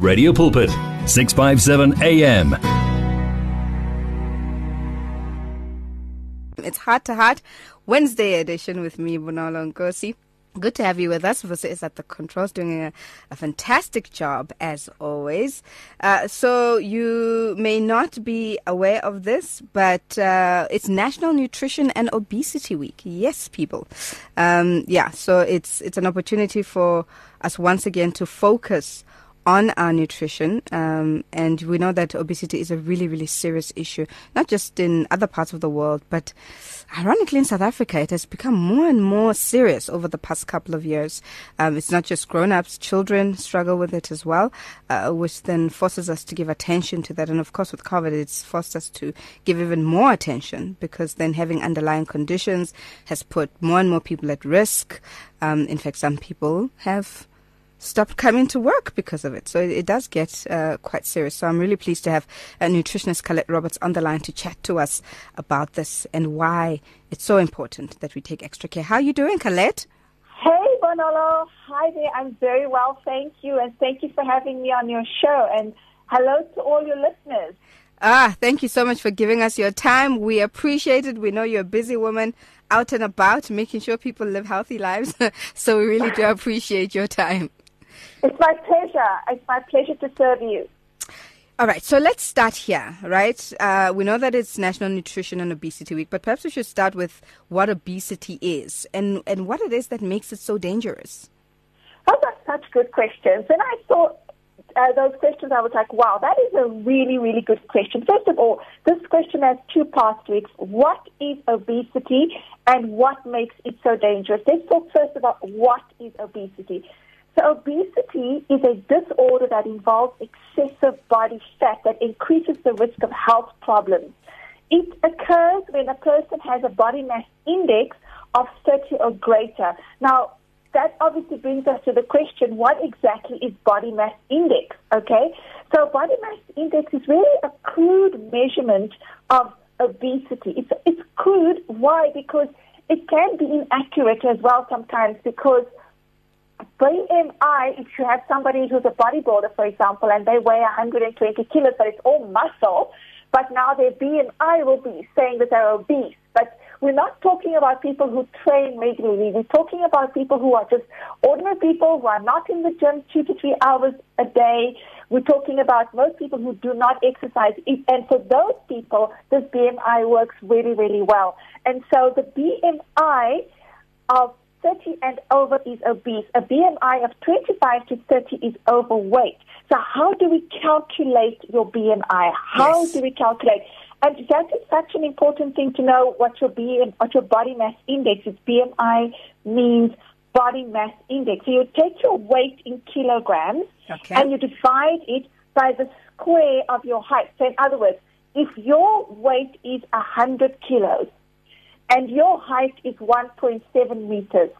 Radio Pulpit, 657 AM. It's Heart to Heart, Wednesday edition with me, Bonolo Nkosi. Good to have you with us. Vusi is at the controls doing a, a fantastic job as always. Uh, so you may not be aware of this, but uh, it's National Nutrition and Obesity Week. Yes, people. Um, yeah, so it's it's an opportunity for us once again to focus on our nutrition. Um, and we know that obesity is a really, really serious issue, not just in other parts of the world, but ironically in South Africa, it has become more and more serious over the past couple of years. Um, it's not just grown ups, children struggle with it as well, uh, which then forces us to give attention to that. And of course, with COVID, it's forced us to give even more attention because then having underlying conditions has put more and more people at risk. Um, in fact, some people have stopped coming to work because of it. So it, it does get uh, quite serious. So I'm really pleased to have a nutritionist Colette Roberts on the line to chat to us about this and why it's so important that we take extra care. How are you doing, Colette? Hey, Bonolo. Hi there. I'm very well, thank you. And thank you for having me on your show. And hello to all your listeners. Ah, thank you so much for giving us your time. We appreciate it. We know you're a busy woman out and about making sure people live healthy lives. so we really do appreciate your time. It's my pleasure. It's my pleasure to serve you. All right, so let's start here, right? Uh, we know that it's National Nutrition and Obesity Week, but perhaps we should start with what obesity is and, and what it is that makes it so dangerous. Those are such good questions. And I thought uh, those questions, I was like, wow, that is a really, really good question. First of all, this question has two parts to it. What is obesity and what makes it so dangerous? Let's talk first about what is obesity. So obesity is a disorder that involves excessive body fat that increases the risk of health problems. It occurs when a person has a body mass index of 30 or greater. Now, that obviously brings us to the question, what exactly is body mass index? Okay? So body mass index is really a crude measurement of obesity. It's, it's crude. Why? Because it can be inaccurate as well sometimes because BMI, if you have somebody who's a bodybuilder, for example, and they weigh 120 kilos, but it's all muscle, but now their BMI will be saying that they're obese. But we're not talking about people who train regularly. We're talking about people who are just ordinary people who are not in the gym two to three hours a day. We're talking about most people who do not exercise. And for those people, this BMI works really, really well. And so the BMI of 30 and over is obese. A BMI of 25 to 30 is overweight. So how do we calculate your BMI? How Yes. do we calculate? And that is such an important thing to know what your BM, what your body mass index is. BMI means body mass index. So you take your weight in kilograms Okay. and you divide it by the square of your height. So in other words, if your weight is 100 kilos, and your height is 1.7 meters.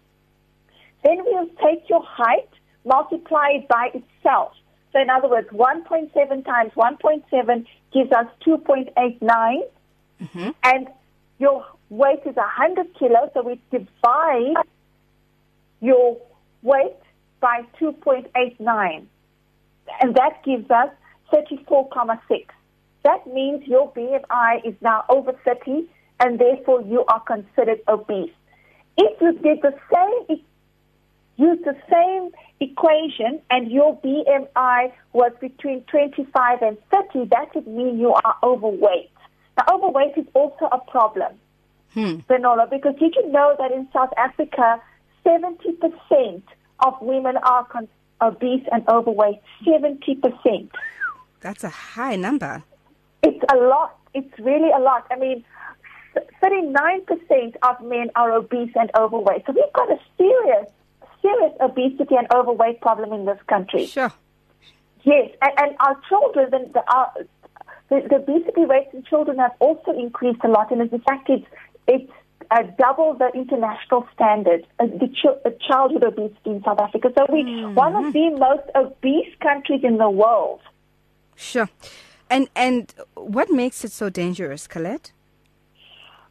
Then we'll take your height, multiply it by itself. So in other words, 1.7 times 1.7 gives us 2.89, mm-hmm. and your weight is 100 kilos, so we divide your weight by 2.89, and that gives us 34,6. That means your BMI is now over 30, and therefore you are considered obese. If you did the same, use the same equation, and your BMI was between 25 and 30, that would mean you are overweight. Now, overweight is also a problem, Hmm. Bonolo, because did you know that in South Africa, 70% of women are con- obese and overweight? 70%. That's a high number. It's a lot. It's really a lot. I mean, 39% of men are obese and overweight. So we've got a serious, serious obesity and overweight problem in this country. Sure. Yes, and, and our children, the, the, our, the, the obesity rates in children have also increased a lot, and in fact, it's it's uh, double the international standard, uh, the, ch- the childhood obesity in South Africa. So we one of the most obese countries in the world. Sure. And and what makes it so dangerous, Colette?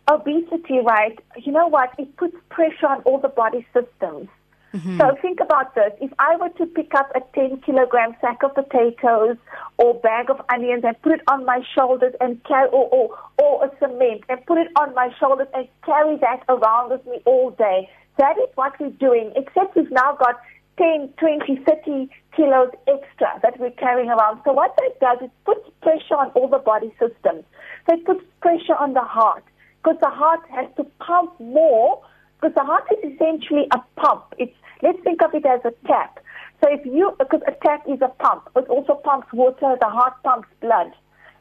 Obesity, right? You know what? It puts pressure on all the body systems. Mm-hmm. So think about this. If I were to pick up a 10 kilogram sack of potatoes or bag of onions and put it on my shoulders and carry, or, or, or a cement and put it on my shoulders and carry that around with me all day, that is what we're doing, except we've now got 10, 20, 30 kilos extra that we're carrying around. So what that does is puts pressure on all the body systems. So it puts pressure on the heart because the heart has to pump more because the heart is essentially a pump. It's let's think of it as a tap. So if you because a tap is a pump, it also pumps water. The heart pumps blood.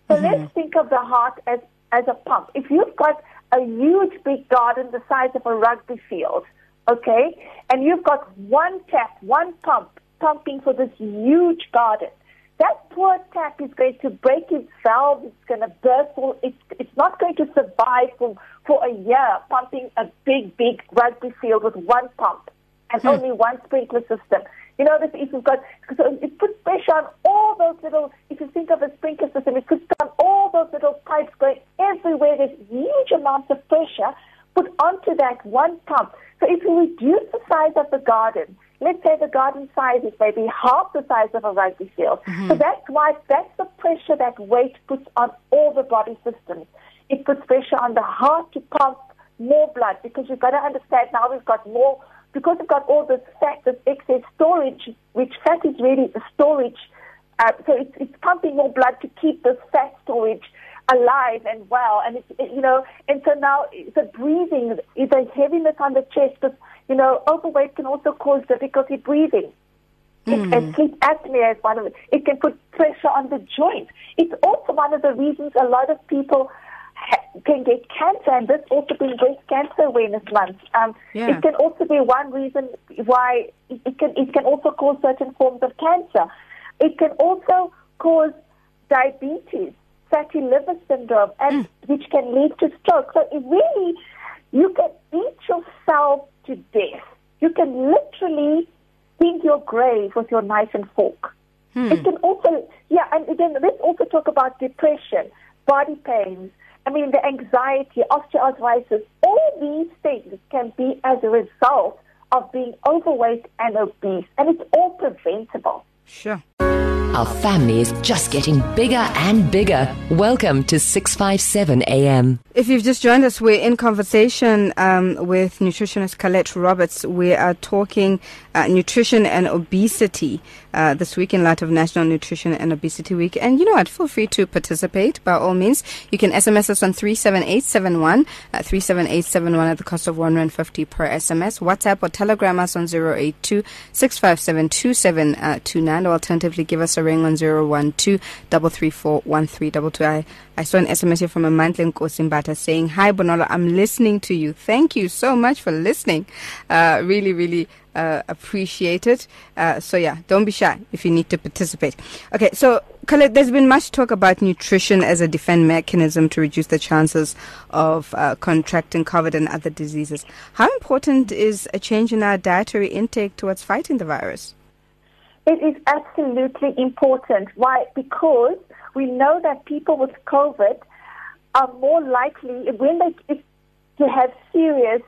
So mm-hmm. let's think of the heart as as a pump. If you've got a huge big garden the size of a rugby field, okay, and you've got one tap, one pump pumping for this huge garden, that poor tap is going to break its valve. It's going to burst. It's, it's not going to survive for, for a year pumping a big, big rugby field with one pump and hmm. only one sprinkler system. You know, this if you've got, so it puts pressure on all those little, if you think of a sprinkler system, it puts on all those little pipes going everywhere. There's huge amounts of pressure put onto that one pump. So if you reduce the size of the garden, let's say the garden size is maybe half the size of a rugby field. Mm-hmm. So that's why that's the pressure that weight puts on all the body systems. It puts pressure on the heart to pump more blood because you've got to understand now we've got more because we've got all this fat, this excess storage, which fat is really the storage. Uh, so it's, it's pumping more blood to keep this fat storage alive and well. And it's, it, you know, and so now the breathing, the heaviness on the chest, because, you know, overweight can also cause difficulty breathing. Mm. And sleep apnea is one of it. It can put pressure on the joints. It's also one of the reasons a lot of people ha- can get cancer, and this also being Breast Cancer Awareness Month. Um, yeah. It can also be one reason why it can it can also cause certain forms of cancer. It can also cause diabetes fatty liver syndrome, and mm. which can lead to stroke. So it really, you can eat yourself to death. You can literally dig your grave with your knife and fork. Hmm. It can also, yeah, and again, let's also talk about depression, body pains. I mean, the anxiety, osteoarthritis, all these things can be as a result of being overweight and obese, and it's all preventable. Sure. Our family is just getting bigger and bigger. Welcome to 657 AM. If you've just joined us, we're in conversation um, with nutritionist Colette Roberts. We are talking uh, nutrition and obesity uh, this week in light of National Nutrition and Obesity Week. And you know what? Feel free to participate by all means. You can SMS us on 37871, uh, 37871 at the cost of 150 per SMS. WhatsApp or Telegram us on 082 657 2729 or alternatively give us a ring on 012 I, I saw an SMS here from a Mantle Kosimbata saying, Hi Bonolo, I'm listening to you. Thank you so much for listening. Uh, really, really uh, appreciate it. Uh, so yeah, don't be shy if you need to participate. Okay, so Colette, there's been much talk about nutrition as a defense mechanism to reduce the chances of uh, contracting COVID and other diseases. How important is a change in our dietary intake towards fighting the virus? It is absolutely important. Why? Because we know that people with COVID are more likely, when they to have serious,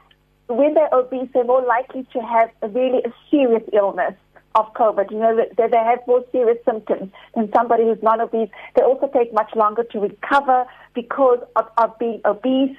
when they're obese, they're more likely to have a really a serious illness of COVID. You know, that they have more serious symptoms than somebody who's not obese. They also take much longer to recover because of, of being obese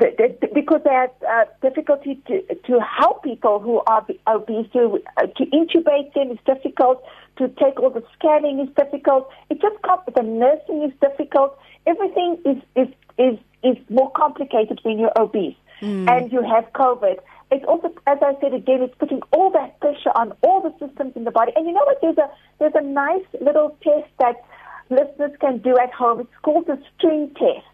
because they have uh, difficulty to, to help people who are obese, to, uh, to intubate them is difficult, to take all the scanning is difficult. It just comes, the nursing is difficult. Everything is, is, is, is more complicated when you're obese mm. and you have COVID. It's also, as I said again, it's putting all that pressure on all the systems in the body. And you know what? There's a, there's a nice little test that listeners can do at home. It's called the string test.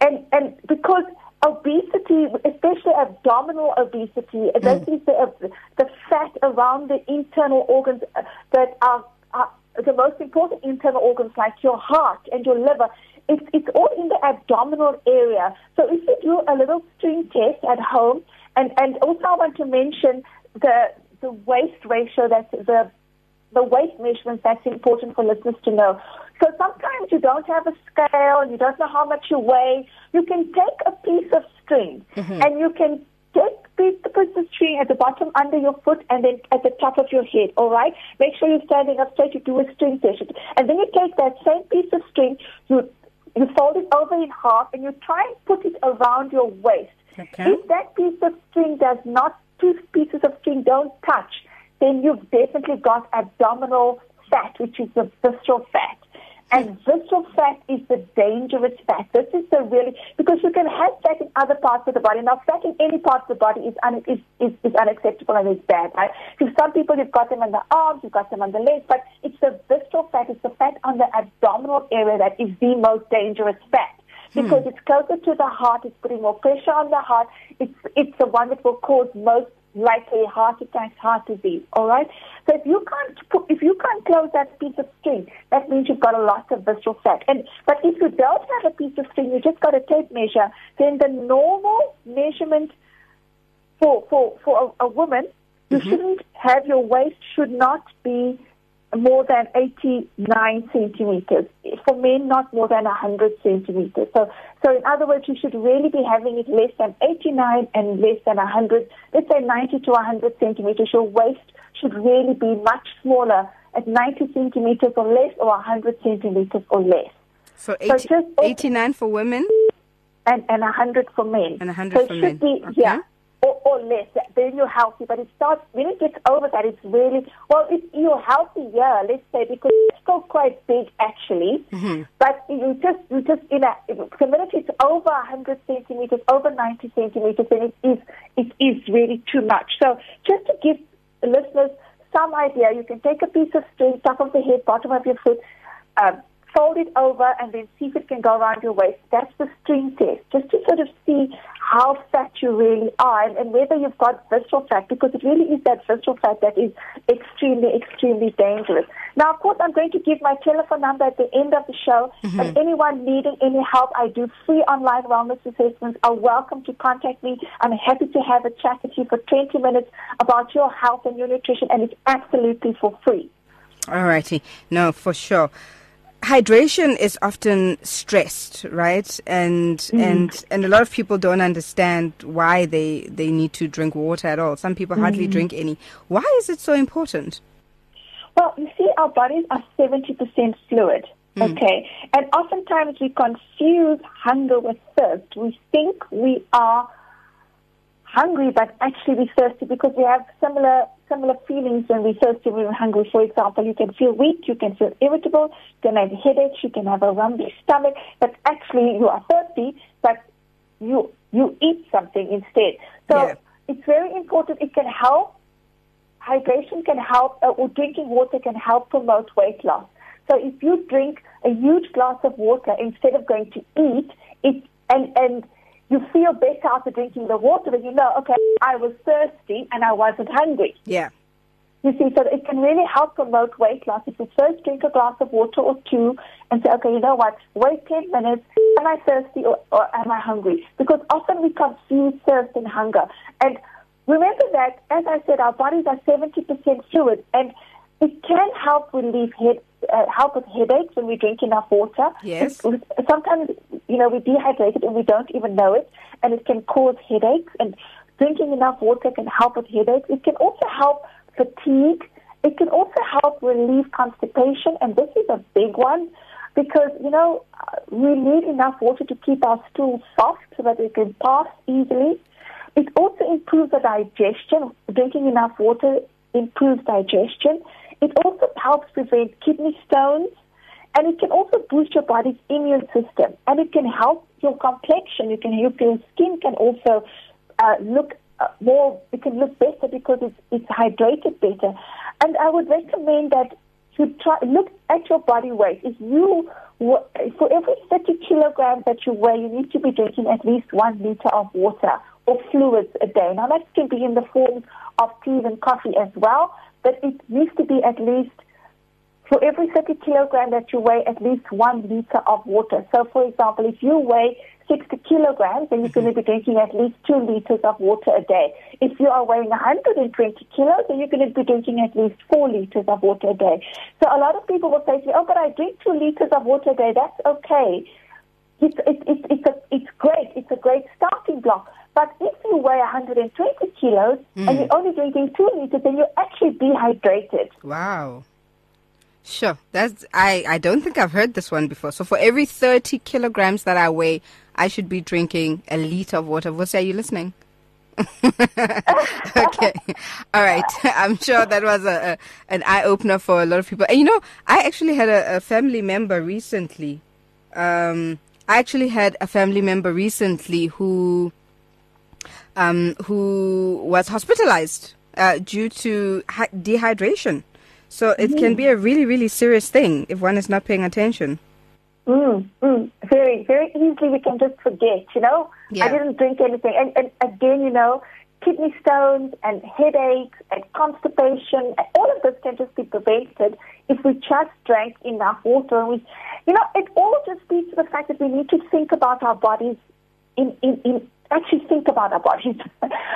And, and because obesity, especially abdominal obesity, mm. basically the, the fat around the internal organs that are, are the most important internal organs, like your heart and your liver, it's, it's all in the abdominal area. So if you do a little string test at home, and, and also I want to mention the the waist ratio that's the the weight measurements that's important for listeners to know. So sometimes you don't have a scale, you don't know how much you weigh. You can take a piece of string mm-hmm. and you can take put the piece of string at the bottom under your foot and then at the top of your head, all right? Make sure you're standing up straight, you do a string session. And then you take that same piece of string, you, you fold it over in half, and you try and put it around your waist. Okay. If that piece of string does not, two pieces of string don't touch, then you've definitely got abdominal fat, which is the visceral fat. And visceral fat is the dangerous fat. This is the really because you can have fat in other parts of the body. Now, fat in any part of the body is un, is, is, is unacceptable and is bad, right? So some people you've got them on the arms, you've got them on the legs, but it's the visceral fat, it's the fat on the abdominal area that is the most dangerous fat hmm. because it's closer to the heart, it's putting more pressure on the heart. It's it's the one that will cause most likely heart attacks, heart disease. All right. So if you can't put, if you can't close that piece of string, that means you've got a lot of visceral fat. And but if you don't have a piece of string, you just got a tape measure. Then the normal measurement for for for a, a woman, you mm-hmm. shouldn't have your waist should not be more than 89 centimeters. For men, not more than 100 centimeters. So, so in other words, you should really be having it less than 89 and less than 100. Let's say 90 to 100 centimeters. Your waist should really be much smaller at 90 centimeters or less or 100 centimeters or less. So, 80, just- 89 for women And, and 100 for men. and 100 so for men. Be, Okay. Yeah. Or, or less, then you're healthy. But it starts when it gets over that. It's really well. If you're healthy, yeah, let's say because it's still quite big actually. Mm-hmm. But you just you just in a the minute it's over 100 centimeters, over 90 centimeters, then it is it is really too much. So just to give listeners some idea, you can take a piece of string, top of the head, bottom of your foot. Um, fold it over and then see if it can go around your waist. That's the string test, just to sort of see how fat you really are and, and whether you've got visceral fat, because it really is that visceral fat that is extremely, extremely dangerous. Now, of course, I'm going to give my telephone number at the end of the show, mm-hmm. and anyone needing any help, I do free online wellness assessments, are welcome to contact me. I'm happy to have a chat with you for 20 minutes about your health and your nutrition, and it's absolutely for free. Alrighty. No, for sure. Hydration is often stressed, right? And Mm. and and a lot of people don't understand why they they need to drink water at all. Some people Mm. hardly drink any. Why is it so important? Well, you see, our bodies are 70% fluid. Okay. And oftentimes we confuse hunger with thirst. We think we are hungry, but actually we're thirsty because we have similar similar feelings when we're thirsty when we're hungry. For example, you can feel weak, you can feel irritable, you can have headaches, you can have a rumbly stomach, but actually you are thirsty, but you you eat something instead. So Yeah. it's very important. It can help hydration can help, uh, or drinking water can help promote weight loss. So if you drink a huge glass of water instead of going to eat, it and and you feel better after drinking the water, then you know, okay, I was thirsty and I wasn't hungry. Yeah. You see, so it can really help promote weight loss. If you first drink a glass of water or two and say, okay, you know what, wait 10 minutes, am I thirsty or, or am I hungry? Because often we confuse thirst and hunger. And remember that, as I said, our bodies are 70% fluid and it can help relieve head, uh, help with headaches when we drink enough water. Yes. It- sometimes, you know, we're dehydrated and we don't even know it, and it can cause headaches. And drinking enough water can help with headaches. It can also help fatigue. It can also help relieve constipation, and this is a big one because, you know, we need enough water to keep our stool soft so that it can pass easily. It also improves the digestion. Drinking enough water improves digestion. It also helps prevent kidney stones. And it can also boost your body's immune system. And it can help your complexion. You can help your skin can also uh, look uh, more, it can look better because it's, it's hydrated better. And I would recommend that you try look at your body weight. If you for every 30 kilograms that you weigh, you need to be drinking at least one liter of water or fluids a day. Now that can be in the form of tea and coffee as well, but it needs to be at least for every 30 kilogram that you weigh, at least one liter of water. So, for example, if you weigh 60 kilograms, then you're going to be drinking at least two liters of water a day. If you are weighing 120 kilos, then you're going to be drinking at least four liters of water a day. So, a lot of people will say to me, "Oh, but I drink two liters of water a day. That's okay." It's, it, it, it's, a, it's great. It's a great starting block. But if you weigh 120 kilos Mm. and you're only drinking two liters, then you're actually dehydrated. Wow. Sure. That's I, I don't think I've heard this one before. So for every 30 kilograms that I weigh, I should be drinking a liter of water. What's are you listening? okay. All right. I'm sure that was a, a an eye opener for a lot of people. And you know, I actually had a, a family member recently. Um, I actually had a family member recently who um, who was hospitalized uh, due to hi- dehydration. So it can be a really, really serious thing if one is not paying attention. Mm, mm, very, very easily we can just forget, you know. Yeah. I didn't drink anything. And, and again, you know, kidney stones and headaches and constipation, and all of this can just be prevented if we just drank enough water. And we, you know, it all just speaks to the fact that we need to think about our bodies in, in, in actually think about our bodies.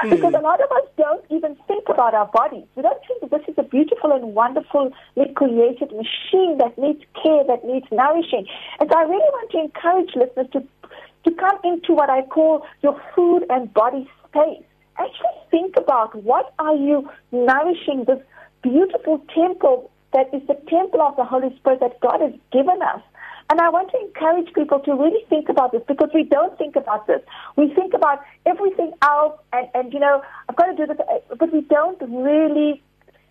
Hmm. because a lot of us don't even think about our bodies. We don't think that this is a beautiful and wonderfully created machine that needs care, that needs nourishing. And so I really want to encourage listeners to, to come into what I call your food and body space. Actually think about what are you nourishing this beautiful temple that is the temple of the Holy Spirit that God has given us. And I want to encourage people to really think about this because we don't think about this. We think about everything else and, and you know, I've got to do this, uh, but we don't really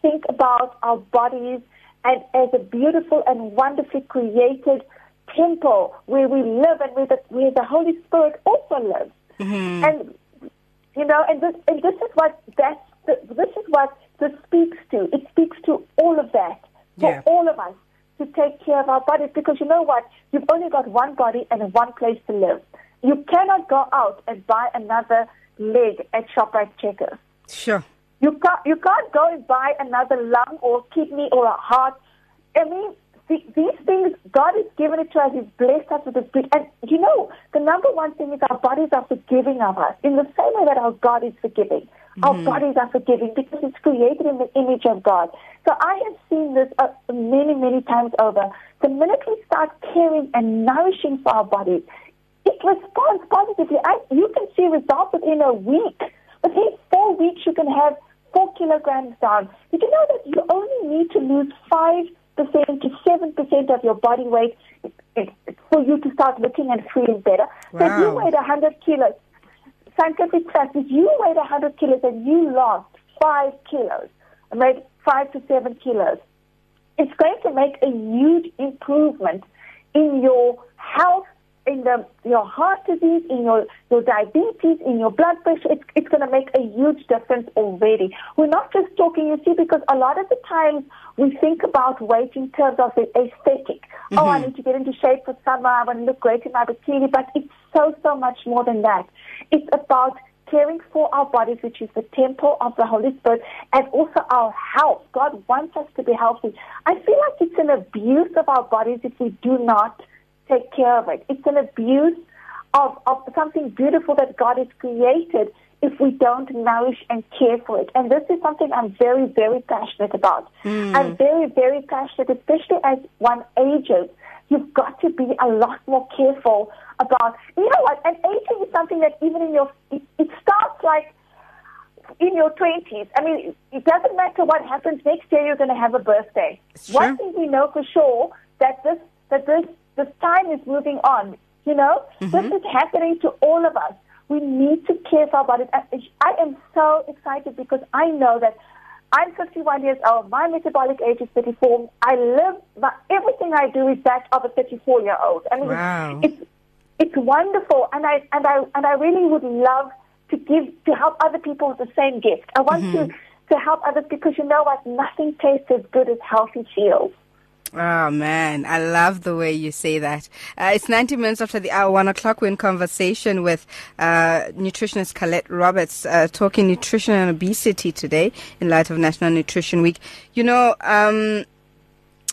think about our bodies and as a beautiful and wonderfully created temple where we live and where the, where the Holy Spirit also lives. Mm-hmm. And you know, and this and this is what that this is what this speaks to. It speaks to all of that for Yeah. all of us to take care of our bodies because you know what? You've only got one body and one place to live. You cannot go out and buy another leg at Shoprite Checkers. Sure. You can't you can't go and buy another lung or kidney or a heart. I mean, the, these things God has given it to us. He's blessed us with this big. And you know, the number one thing is our bodies are forgiving of us in the same way that our God is forgiving. Our bodies are forgiving because it's created in the image of God. So I have seen this uh, many, many times over. The minute we start caring and nourishing for our bodies, it responds positively. I, you can see results within a week. Within four weeks, you can have four kilograms down. Did you know that you only need to lose 5% to 7% of your body weight for you to start looking and feeling better? So if you Wow. weighed 100 kilos, scientific fact, if you weighed 100 kilos and you lost 5 kilos, made 5 to 7 kilos, it's going to make a huge improvement in your health, in the, your heart disease, in your, your diabetes, in your blood pressure. It's, it's going to make a huge difference already. We're not just talking, you see, because a lot of the times we think about weight in terms of the aesthetic. Oh, I mm-hmm. need to get into shape for summer. I want to look great in my bikini. But it's so, so much more than that. It's about caring for our bodies, which is the temple of the Holy Spirit, and also our health. God wants us to be healthy. I feel like it's an abuse of our bodies if we do not take care of it. It's an abuse of, of something beautiful that God has created if we don't nourish and care for it. And this is something I'm very, very passionate about. Hmm. I'm very, very passionate, especially as one ages. You've got to be a lot more careful about, you know what, and aging is something that even in your, it, it starts like in your 20s. I mean, it doesn't matter what happens next year, you're going to have a birthday. One thing we know for sure that this, that this, this time is moving on. You know, mm-hmm. this is happening to all of us. We need to care for our bodies. I, am so excited because I know that I'm 51 years old. My metabolic age is 34. I live, my, everything I do is that of a 34 year old. I mean, Wow. it's, it's wonderful, and I and I and I really would love to give to help other people with the same gift. I want to mm-hmm. to help others because you know what? Nothing tastes as good as healthy feels. Oh man, I love the way you say that. Uh, it's 90 minutes after the hour, one o'clock. We're in conversation with uh, nutritionist Colette Roberts, uh, talking nutrition and obesity today in light of National Nutrition Week. You know, um,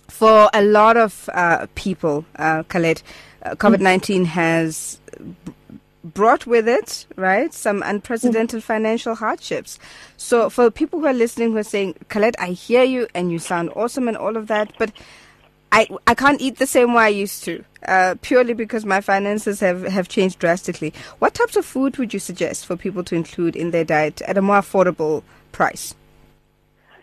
for a lot of uh, people, uh, Colette, uh, COVID 19 has b- brought with it, right, some unprecedented financial hardships. So, for people who are listening who are saying, Colette, I hear you and you sound awesome and all of that, but I, I can't eat the same way I used to, uh, purely because my finances have, have changed drastically. What types of food would you suggest for people to include in their diet at a more affordable price?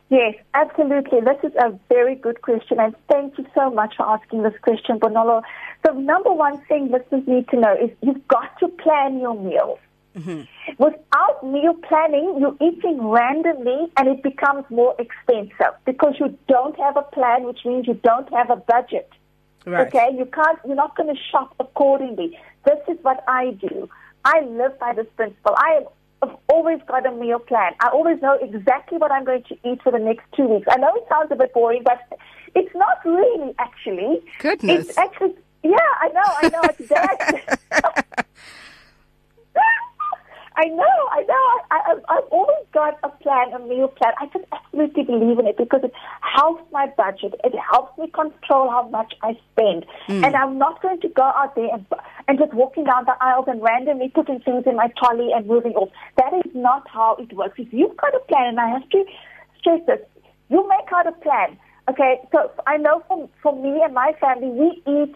Yes, absolutely. This is a very good question, and thank you so much for asking this question, Bonolo. The number one thing listeners need to know is you've got to plan your meals. Mm-hmm. Without meal planning, you're eating randomly and it becomes more expensive because you don't have a plan, which means you don't have a budget. Right. Okay, you can't. You're not going to shop accordingly. This is what I do. I live by this principle. I have always got a meal plan. I always know exactly what I'm going to eat for the next two weeks. I know it sounds a bit boring, but it's not really actually. Goodness. It's actually yeah. I know. I know. It's that. I know, I know. I, I, I've always got a plan, a meal plan. I just absolutely believe in it because it helps my budget. It helps me control how much I spend. Mm. And I'm not going to go out there and, and just walking down the aisles and randomly putting things in my trolley and moving off. That is not how it works. If you've got a plan, and I have to stress this, you make out a plan. Okay, so I know for, for me and my family, we eat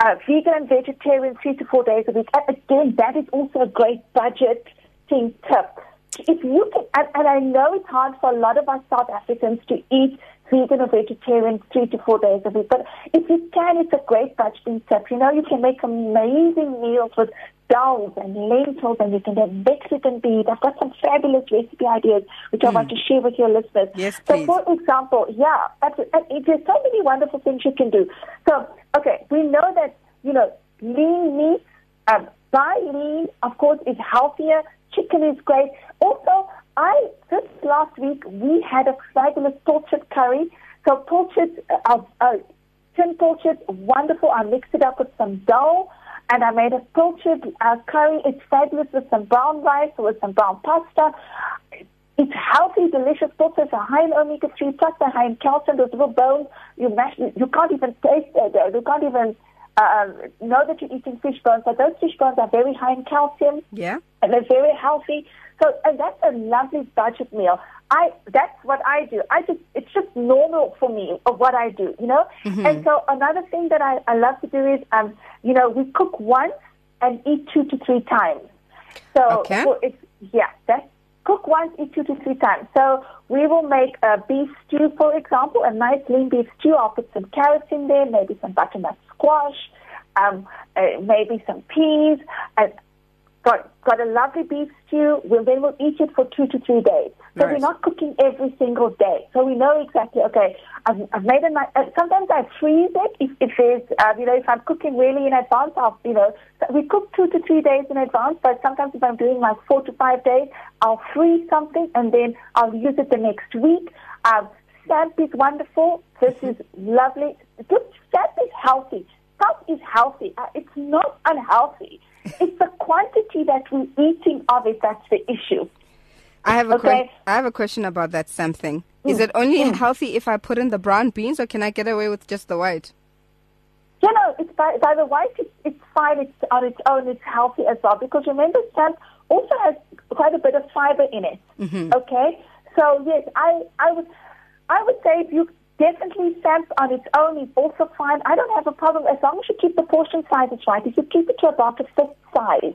uh, vegan and vegetarian three to four days a week. And again, that is also a great budget thing tip. If you can, and, and I know it's hard for a lot of us South Africans to eat vegan or vegetarian three to four days a week, but if you can, it's a great budgeting tip. You know, you can make amazing meals with dals and lentils, and you can have Mexican beef. I've got some fabulous recipe ideas which mm. I want to share with your listeners. Yes, please. So, for example, yeah, that's, it. there's so many wonderful things you can do. So, okay, we know that you know lean meat, um, buy lean, of course, is healthier. Chicken is great. Also, I this last week we had a fabulous pilchard curry. So pilchard, uh, uh, tin pilchard, wonderful. I mixed it up with some dough and I made a pilchard uh, curry. It's fabulous with some brown rice or with some brown pasta. It's healthy, delicious. Pilchards are high in omega-3, plus they're high in calcium. Those little bones, you mash, you can't even taste it. You can't even uh, know that you're eating fish bones. But those fish bones are very high in calcium. Yeah. And they're very healthy. So, and that's a lovely budget meal. I that's what I do. I just it's just normal for me of what I do, you know. Mm-hmm. And so another thing that I, I love to do is um you know we cook once and eat two to three times. So, okay. so it's yeah that's cook once, eat two to three times. So we will make a beef stew, for example, a nice lean beef stew. I'll put some carrots in there, maybe some butternut squash, um, uh, maybe some peas, and got got a lovely beef stew. We'll then we'll eat it for two to three days. So nice. we're not cooking every single day. So we know exactly. Okay, I've, I've made a nice. Uh, sometimes I freeze it if, if there's uh, you know if I'm cooking really in advance. I'll you know we cook two to three days in advance. But sometimes if I'm doing like four to five days, I'll freeze something and then I'll use it the next week. Um, Stamp is wonderful. This is lovely. Stamp is healthy. Stamp is healthy. Uh, it's not unhealthy. It's the quantity that we're eating of it that's the issue. I have a okay. que- I have a question about that something. Mm. Is it only mm. healthy if I put in the brown beans, or can I get away with just the white? You know, it's by, by the white, it's, it's fine. It's on its own. It's healthy as well because remember, stamp also has quite a bit of fiber in it. Mm-hmm. Okay, so yes, I I would I would say if you Definitely stamps on its own is also fine. I don't have a problem as long as you keep the portion sizes right. If you keep it to about a fifth size.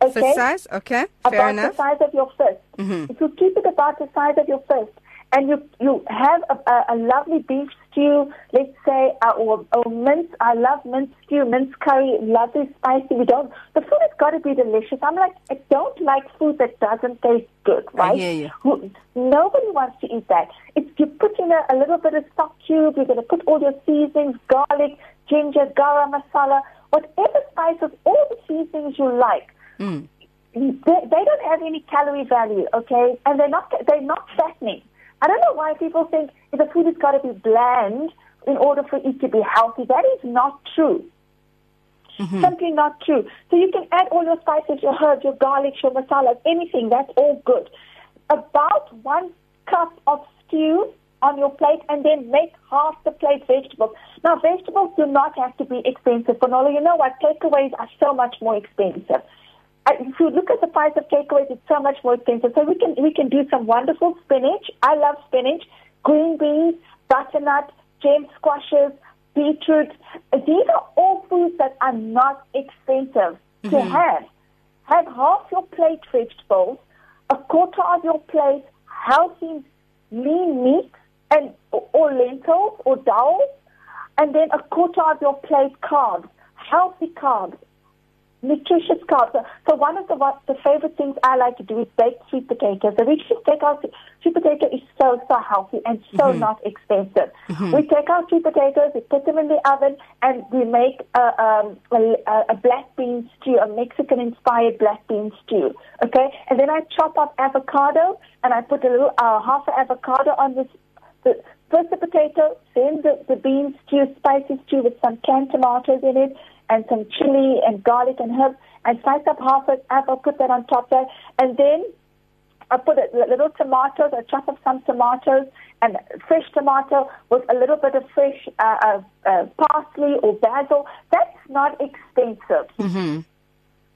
Okay? Fifth size? Okay. Fair about enough. the size of your fist. Mm-hmm. If you keep it about the size of your fist, and you you have a, a, a lovely beef stew, let's say, uh, or, or mince. I love mince stew, mince curry, lovely spicy. We don't. The food has got to be delicious. I'm like, I don't like food that doesn't taste good, right? Hear you. Nobody wants to eat that. It's you put in a, a little bit of stock cube. You're going to put all your seasonings, garlic, ginger, garam masala, whatever spices, all the seasonings you like. Mm. They, they don't have any calorie value, okay, and they're not they're not fattening. I don't know why people think the food has got to be bland in order for it to be healthy. That is not true. Mm-hmm. Simply not true. So you can add all your spices, your herbs, your garlic, your masalas, anything. That's all good. About one cup of stew on your plate and then make half the plate vegetables. Now, vegetables do not have to be expensive. Bonolo, you know what? Takeaways are so much more expensive if you look at the price of takeaways, it's so much more expensive. So we can we can do some wonderful spinach. I love spinach, green beans, butternut, gem squashes, beetroot. These are all foods that are not expensive mm-hmm. to have. Have half your plate vegetables, a quarter of your plate healthy lean meat and or lentils or dal, and then a quarter of your plate carbs, healthy carbs, nutritious carbs. So one of the what, the favorite things I like to do is bake sweet potatoes. So we just take out sweet potato is so so healthy and so mm-hmm. not expensive. Mm-hmm. We take out sweet potatoes, we put them in the oven, and we make a, um, a, a black bean stew, a Mexican inspired black bean stew. Okay, and then I chop up avocado and I put a little uh, half an avocado on this. The, first the potato, then the, the bean stew, spicy stew with some canned tomatoes in it, and some chili and garlic and herbs. I slice up half an apple, put that on top there, and then I put a little tomatoes, a chop of some tomatoes, and fresh tomato with a little bit of fresh uh, uh, uh, parsley or basil. That's not expensive. Mm-hmm.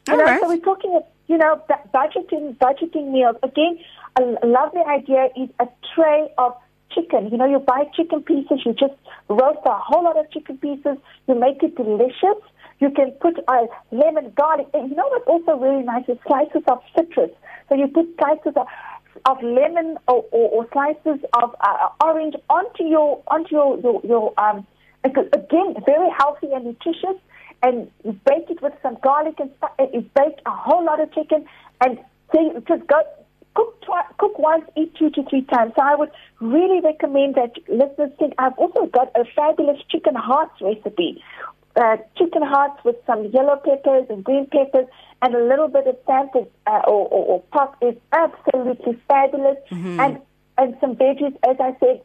You know, right. so we're talking, you know, budgeting, budgeting meals. Again, a lovely idea is a tray of chicken. You know, you buy chicken pieces, you just roast a whole lot of chicken pieces, you make it delicious. You can put uh, lemon, garlic. And you know what's also really nice is slices of citrus. So you put slices of, of lemon or, or, or slices of uh, orange onto your onto your your, your um again very healthy and nutritious. And you bake it with some garlic and stuff. And You bake a whole lot of chicken and so just go cook twice, cook once, eat two to three times. So I would really recommend that listeners think. I've also got a fabulous chicken hearts recipe, uh, chicken hearts with some yellow peppers and green peppers and a little bit of sandwich uh, or, or, or pop is absolutely fabulous. Mm-hmm. And and some veggies, as I said,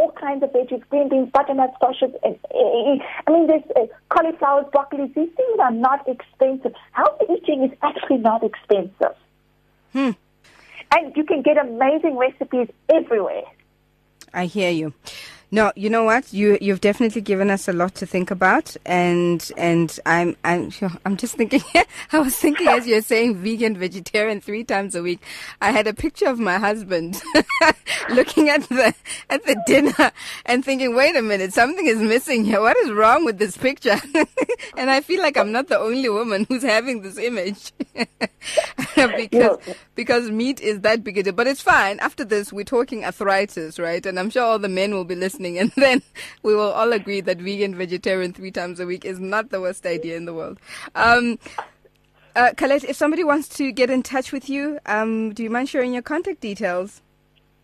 all kinds of veggies, green beans, butternut squashes. And, uh, I mean, there's uh, cauliflowers, broccoli. These things are not expensive. Healthy eating is actually not expensive. Hmm. And you can get amazing recipes everywhere. I hear you. No, you know what? You you've definitely given us a lot to think about, and and I'm I'm I'm just thinking. I was thinking as you're saying vegan, vegetarian three times a week. I had a picture of my husband looking at the at the dinner and thinking, wait a minute, something is missing here. What is wrong with this picture? and I feel like I'm not the only woman who's having this image because because meat is that big a deal. But it's fine. After this, we're talking arthritis, right? And I'm sure all the men will be listening listening, and then we will all agree that vegan, vegetarian three times a week is not the worst idea in the world. Um, uh, Colette, if somebody wants to get in touch with you, um, do you mind sharing your contact details?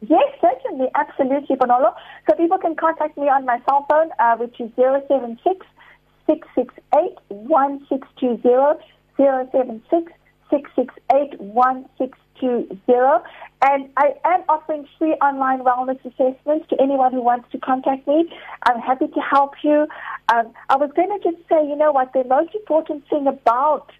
Yes, certainly, absolutely, Bonolo. So people can contact me on my cell phone, uh, which is 076 668 1620, 076 668 1620. And I am offering free online wellness assessments to anyone who wants to contact me. I'm happy to help you. Um, I was going to just say, you know what, the most important thing about,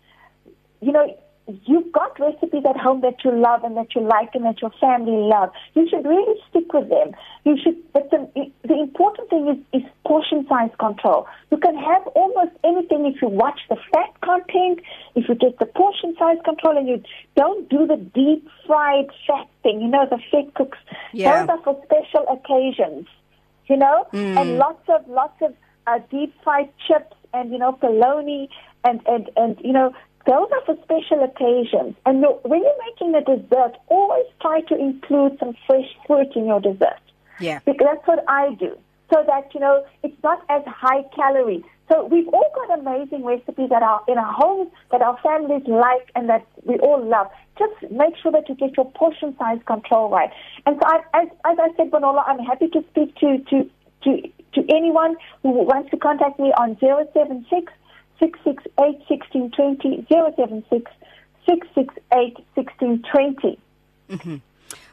you know, you've got recipes at home that you love and that you like and that your family love. You should really stick with them. You should, but the, the important thing is, is portion size control. You can have almost anything if you watch the fat content, if you get the portion size control and you don't do the deep fried fat thing, you know, the fat cooks. Yeah. Those are for special occasions, you know, mm. and lots of, lots of uh, deep fried chips and, you know, bologna and, and, and, you know, those are for special occasions. And when you're making a dessert, always try to include some fresh fruit in your dessert. Yeah. Because that's what I do. So that, you know, it's not as high calorie. So we've all got amazing recipes that are in our homes that our families like and that we all love. Just make sure that you get your portion size control right. And so I, as, as I said, Bonolo, I'm happy to speak to, to, to, to anyone who wants to contact me on 076 668 1620 076 668 1620. Mm-hmm.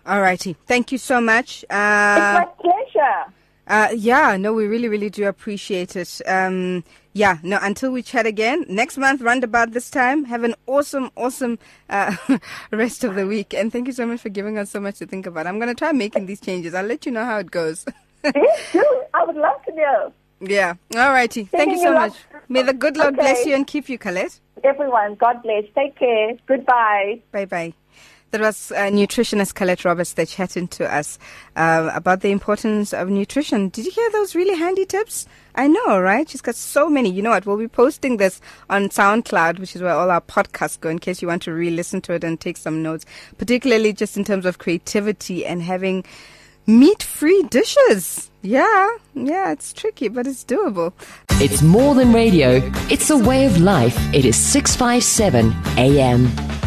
All righty. Thank you so much. Uh, it's my pleasure. Uh, yeah, no, we really, really do appreciate it. Um, yeah, no, until we chat again next month, round about this time, have an awesome, awesome uh, rest of the week. And thank you so much for giving us so much to think about. I'm going to try making these changes. I'll let you know how it goes. yes, do. I would love to know. Yeah. All righty. Thank you so much. May the good Lord okay. bless you and keep you, Colette. Everyone, God bless. Take care. Goodbye. Bye bye. That was uh, nutritionist Colette Roberts there chatting to us uh, about the importance of nutrition. Did you hear those really handy tips? I know, right? She's got so many. You know what? We'll be posting this on SoundCloud, which is where all our podcasts go, in case you want to re-listen to it and take some notes, particularly just in terms of creativity and having meat-free dishes. Yeah, yeah, it's tricky, but it's doable. It's more than radio. It's a way of life. It is 657 AM.